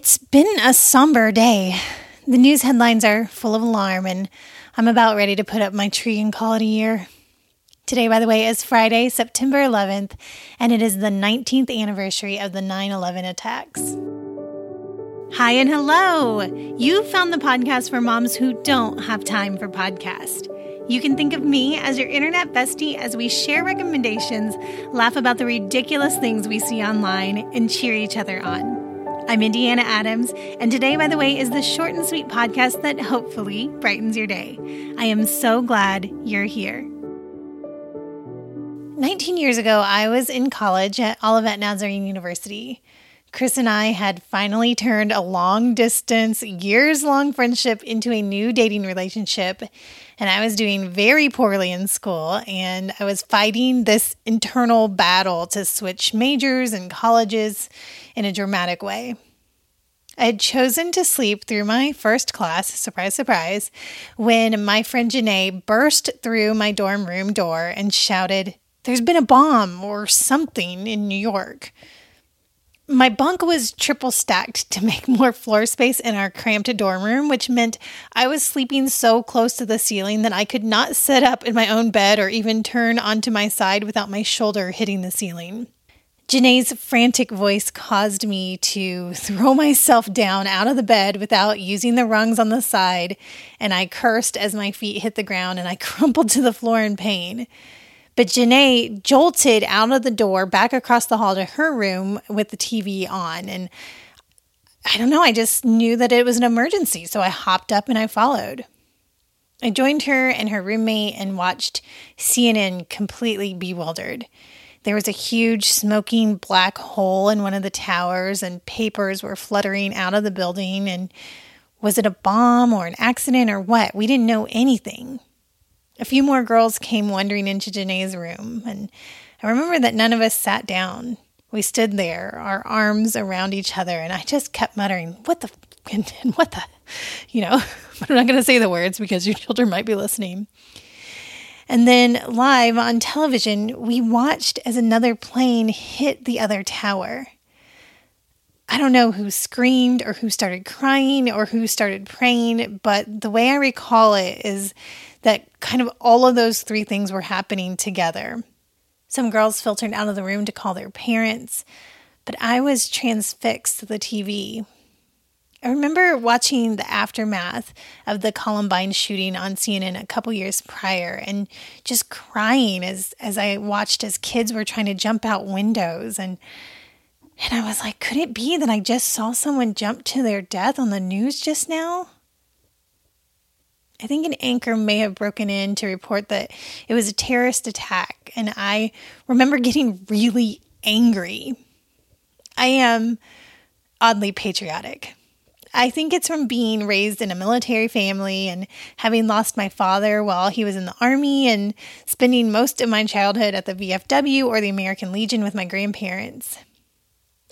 It's been a somber day. The news headlines are full of alarm, and I'm about ready to put up my tree and call it a year. Today, by the way, is Friday, September 11th, and it is the 19th anniversary of the 9 11 attacks. Hi and hello! You found the podcast for moms who don't have time for podcast. You can think of me as your internet bestie as we share recommendations, laugh about the ridiculous things we see online, and cheer each other on. I'm Indiana Adams, and today, by the way, is the short and sweet podcast that hopefully brightens your day. I am so glad you're here. 19 years ago, I was in college at Olivet Nazarene University. Chris and I had finally turned a long distance, years long friendship into a new dating relationship. And I was doing very poorly in school, and I was fighting this internal battle to switch majors and colleges in a dramatic way. I had chosen to sleep through my first class, surprise, surprise, when my friend Janae burst through my dorm room door and shouted, There's been a bomb or something in New York. My bunk was triple stacked to make more floor space in our cramped dorm room, which meant I was sleeping so close to the ceiling that I could not sit up in my own bed or even turn onto my side without my shoulder hitting the ceiling. Janae's frantic voice caused me to throw myself down out of the bed without using the rungs on the side, and I cursed as my feet hit the ground and I crumpled to the floor in pain. But Janae jolted out of the door back across the hall to her room with the TV on. And I don't know, I just knew that it was an emergency. So I hopped up and I followed. I joined her and her roommate and watched CNN completely bewildered. There was a huge smoking black hole in one of the towers, and papers were fluttering out of the building. And was it a bomb or an accident or what? We didn't know anything. A few more girls came wandering into Janae's room, and I remember that none of us sat down. We stood there, our arms around each other, and I just kept muttering, What the and, and what the, you know, I'm not going to say the words because your children might be listening. And then live on television, we watched as another plane hit the other tower. I don't know who screamed or who started crying or who started praying, but the way I recall it is that kind of all of those three things were happening together. Some girls filtered out of the room to call their parents, but I was transfixed to the TV. I remember watching the aftermath of the Columbine shooting on CNN a couple years prior and just crying as as I watched as kids were trying to jump out windows and and I was like, could it be that I just saw someone jump to their death on the news just now? I think an anchor may have broken in to report that it was a terrorist attack, and I remember getting really angry. I am oddly patriotic. I think it's from being raised in a military family and having lost my father while he was in the army and spending most of my childhood at the VFW or the American Legion with my grandparents.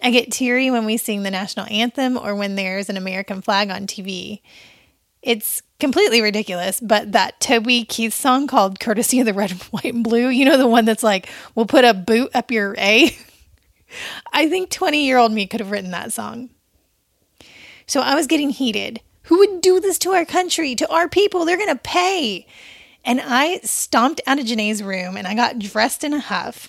I get teary when we sing the national anthem or when there's an American flag on TV. It's completely ridiculous, but that Toby Keith song called Courtesy of the Red, White, and Blue, you know, the one that's like, we'll put a boot up your A. I think 20 year old me could have written that song. So I was getting heated. Who would do this to our country, to our people? They're going to pay. And I stomped out of Janae's room and I got dressed in a huff.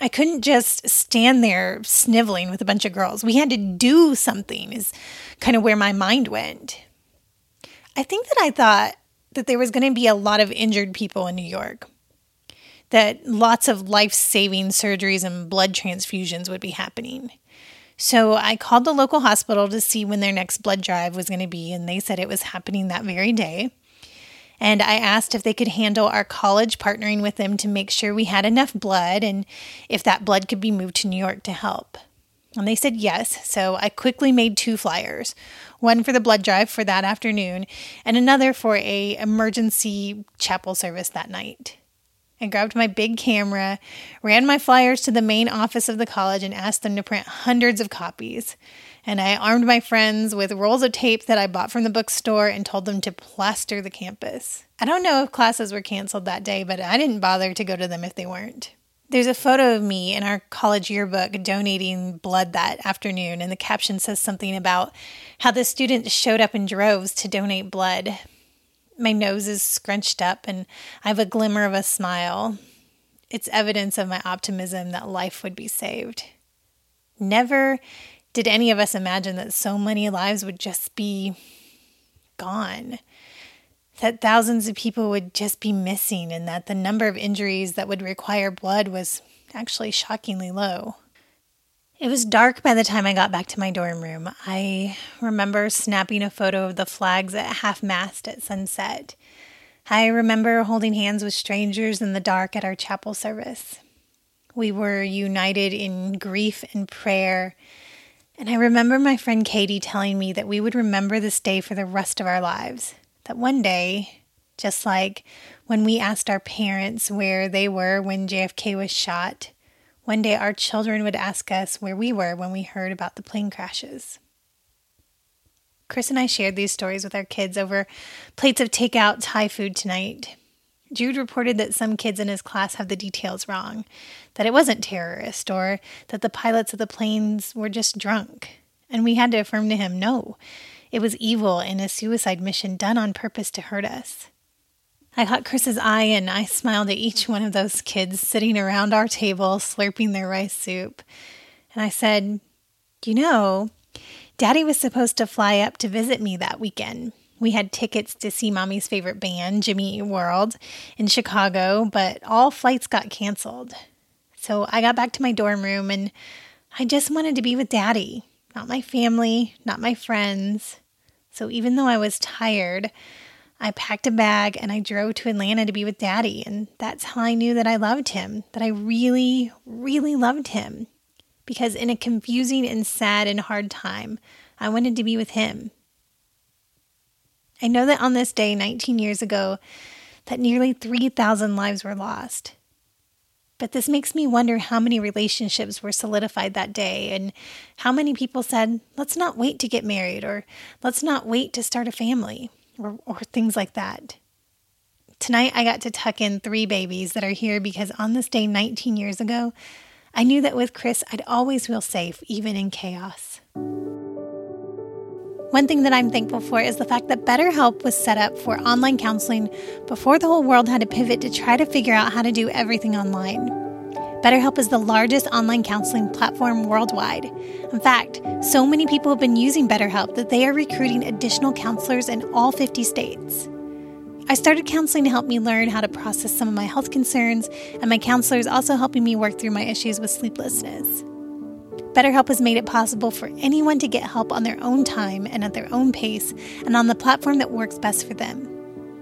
I couldn't just stand there sniveling with a bunch of girls. We had to do something, is kind of where my mind went. I think that I thought that there was going to be a lot of injured people in New York, that lots of life saving surgeries and blood transfusions would be happening. So I called the local hospital to see when their next blood drive was going to be, and they said it was happening that very day. And I asked if they could handle our college partnering with them to make sure we had enough blood and if that blood could be moved to New York to help. And they said yes, so I quickly made two flyers. One for the blood drive for that afternoon and another for a emergency chapel service that night. I grabbed my big camera, ran my flyers to the main office of the college and asked them to print hundreds of copies. And I armed my friends with rolls of tape that I bought from the bookstore and told them to plaster the campus. I don't know if classes were canceled that day, but I didn't bother to go to them if they weren't. There's a photo of me in our college yearbook donating blood that afternoon, and the caption says something about how the students showed up in droves to donate blood. My nose is scrunched up, and I have a glimmer of a smile. It's evidence of my optimism that life would be saved. Never did any of us imagine that so many lives would just be gone that thousands of people would just be missing and that the number of injuries that would require blood was actually shockingly low. It was dark by the time I got back to my dorm room. I remember snapping a photo of the flags at half mast at sunset. I remember holding hands with strangers in the dark at our chapel service. We were united in grief and prayer. And I remember my friend Katie telling me that we would remember this day for the rest of our lives that one day, just like when we asked our parents where they were when JFK was shot, one day our children would ask us where we were when we heard about the plane crashes. Chris and I shared these stories with our kids over plates of takeout Thai food tonight. Jude reported that some kids in his class have the details wrong, that it wasn't terrorist, or that the pilots of the planes were just drunk. And we had to affirm to him no, it was evil and a suicide mission done on purpose to hurt us. I caught Chris's eye and I smiled at each one of those kids sitting around our table slurping their rice soup. And I said, You know, Daddy was supposed to fly up to visit me that weekend. We had tickets to see Mommy's favorite band, Jimmy Eat World, in Chicago, but all flights got canceled. So I got back to my dorm room and I just wanted to be with Daddy not my family, not my friends. So even though I was tired, I packed a bag and I drove to Atlanta to be with daddy. And that's how I knew that I loved him, that I really, really loved him. Because in a confusing and sad and hard time, I wanted to be with him. I know that on this day, 19 years ago, that nearly 3,000 lives were lost. But this makes me wonder how many relationships were solidified that day and how many people said, let's not wait to get married or let's not wait to start a family or, or things like that. Tonight, I got to tuck in three babies that are here because on this day 19 years ago, I knew that with Chris, I'd always feel safe, even in chaos. One thing that I'm thankful for is the fact that BetterHelp was set up for online counseling before the whole world had to pivot to try to figure out how to do everything online. BetterHelp is the largest online counseling platform worldwide. In fact, so many people have been using BetterHelp that they are recruiting additional counselors in all 50 states. I started counseling to help me learn how to process some of my health concerns, and my counselor is also helping me work through my issues with sleeplessness. BetterHelp has made it possible for anyone to get help on their own time and at their own pace and on the platform that works best for them.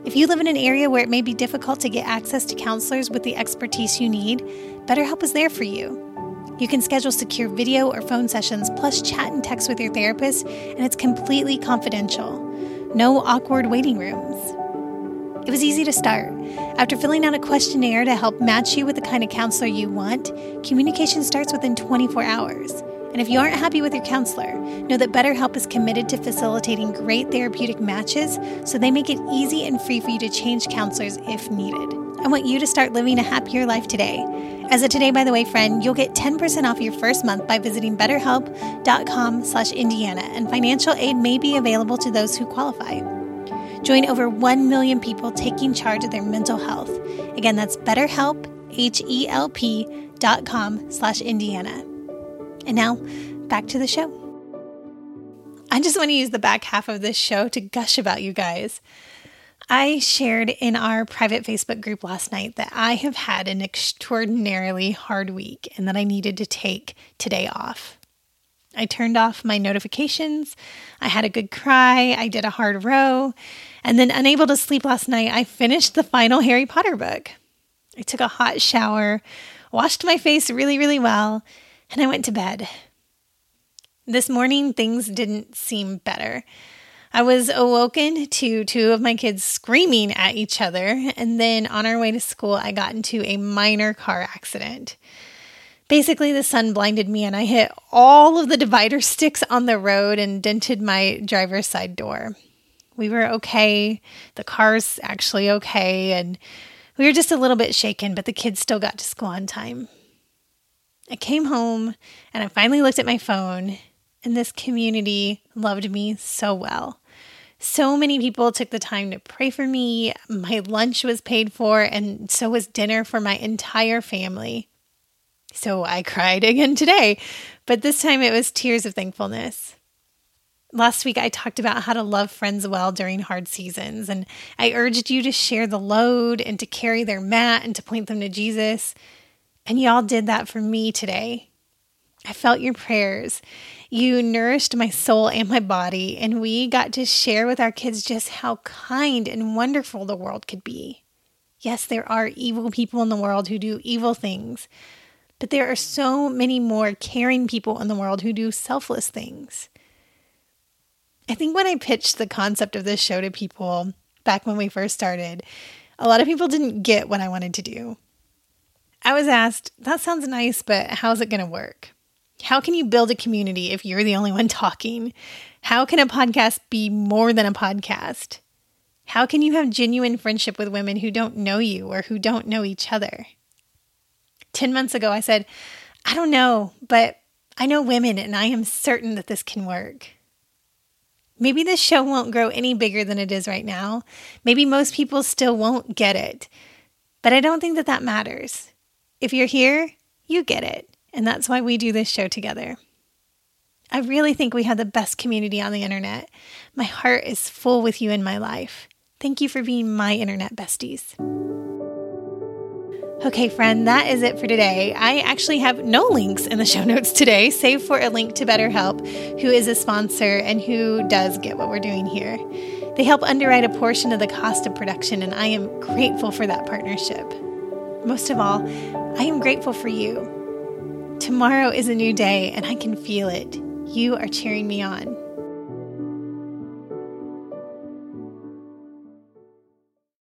If you live in an area where it may be difficult to get access to counselors with the expertise you need, BetterHelp is there for you. You can schedule secure video or phone sessions, plus chat and text with your therapist, and it's completely confidential. No awkward waiting rooms. It was easy to start. After filling out a questionnaire to help match you with the kind of counselor you want, communication starts within 24 hours. And if you aren't happy with your counselor, know that BetterHelp is committed to facilitating great therapeutic matches so they make it easy and free for you to change counselors if needed. I want you to start living a happier life today. As a Today By The Way friend, you'll get 10% off your first month by visiting betterhelp.com slash Indiana, and financial aid may be available to those who qualify. Join over 1 million people taking charge of their mental health. Again, that's betterhelp, H-E-L-P dot com slash Indiana. And now, back to the show. I just want to use the back half of this show to gush about you guys. I shared in our private Facebook group last night that I have had an extraordinarily hard week and that I needed to take today off. I turned off my notifications. I had a good cry. I did a hard row. And then, unable to sleep last night, I finished the final Harry Potter book. I took a hot shower, washed my face really, really well, and I went to bed. This morning, things didn't seem better. I was awoken to two of my kids screaming at each other, and then on our way to school, I got into a minor car accident. Basically, the sun blinded me and I hit all of the divider sticks on the road and dented my driver's side door. We were okay. The car's actually okay. And we were just a little bit shaken, but the kids still got to school on time. I came home and I finally looked at my phone, and this community loved me so well. So many people took the time to pray for me. My lunch was paid for, and so was dinner for my entire family. So I cried again today, but this time it was tears of thankfulness. Last week, I talked about how to love friends well during hard seasons, and I urged you to share the load and to carry their mat and to point them to Jesus. And y'all did that for me today. I felt your prayers. You nourished my soul and my body, and we got to share with our kids just how kind and wonderful the world could be. Yes, there are evil people in the world who do evil things, but there are so many more caring people in the world who do selfless things. I think when I pitched the concept of this show to people back when we first started, a lot of people didn't get what I wanted to do. I was asked, that sounds nice, but how's it going to work? How can you build a community if you're the only one talking? How can a podcast be more than a podcast? How can you have genuine friendship with women who don't know you or who don't know each other? 10 months ago, I said, I don't know, but I know women and I am certain that this can work. Maybe this show won't grow any bigger than it is right now. Maybe most people still won't get it. But I don't think that that matters. If you're here, you get it. And that's why we do this show together. I really think we have the best community on the internet. My heart is full with you in my life. Thank you for being my internet besties. Okay, friend, that is it for today. I actually have no links in the show notes today, save for a link to BetterHelp, who is a sponsor and who does get what we're doing here. They help underwrite a portion of the cost of production, and I am grateful for that partnership. Most of all, I am grateful for you. Tomorrow is a new day, and I can feel it. You are cheering me on.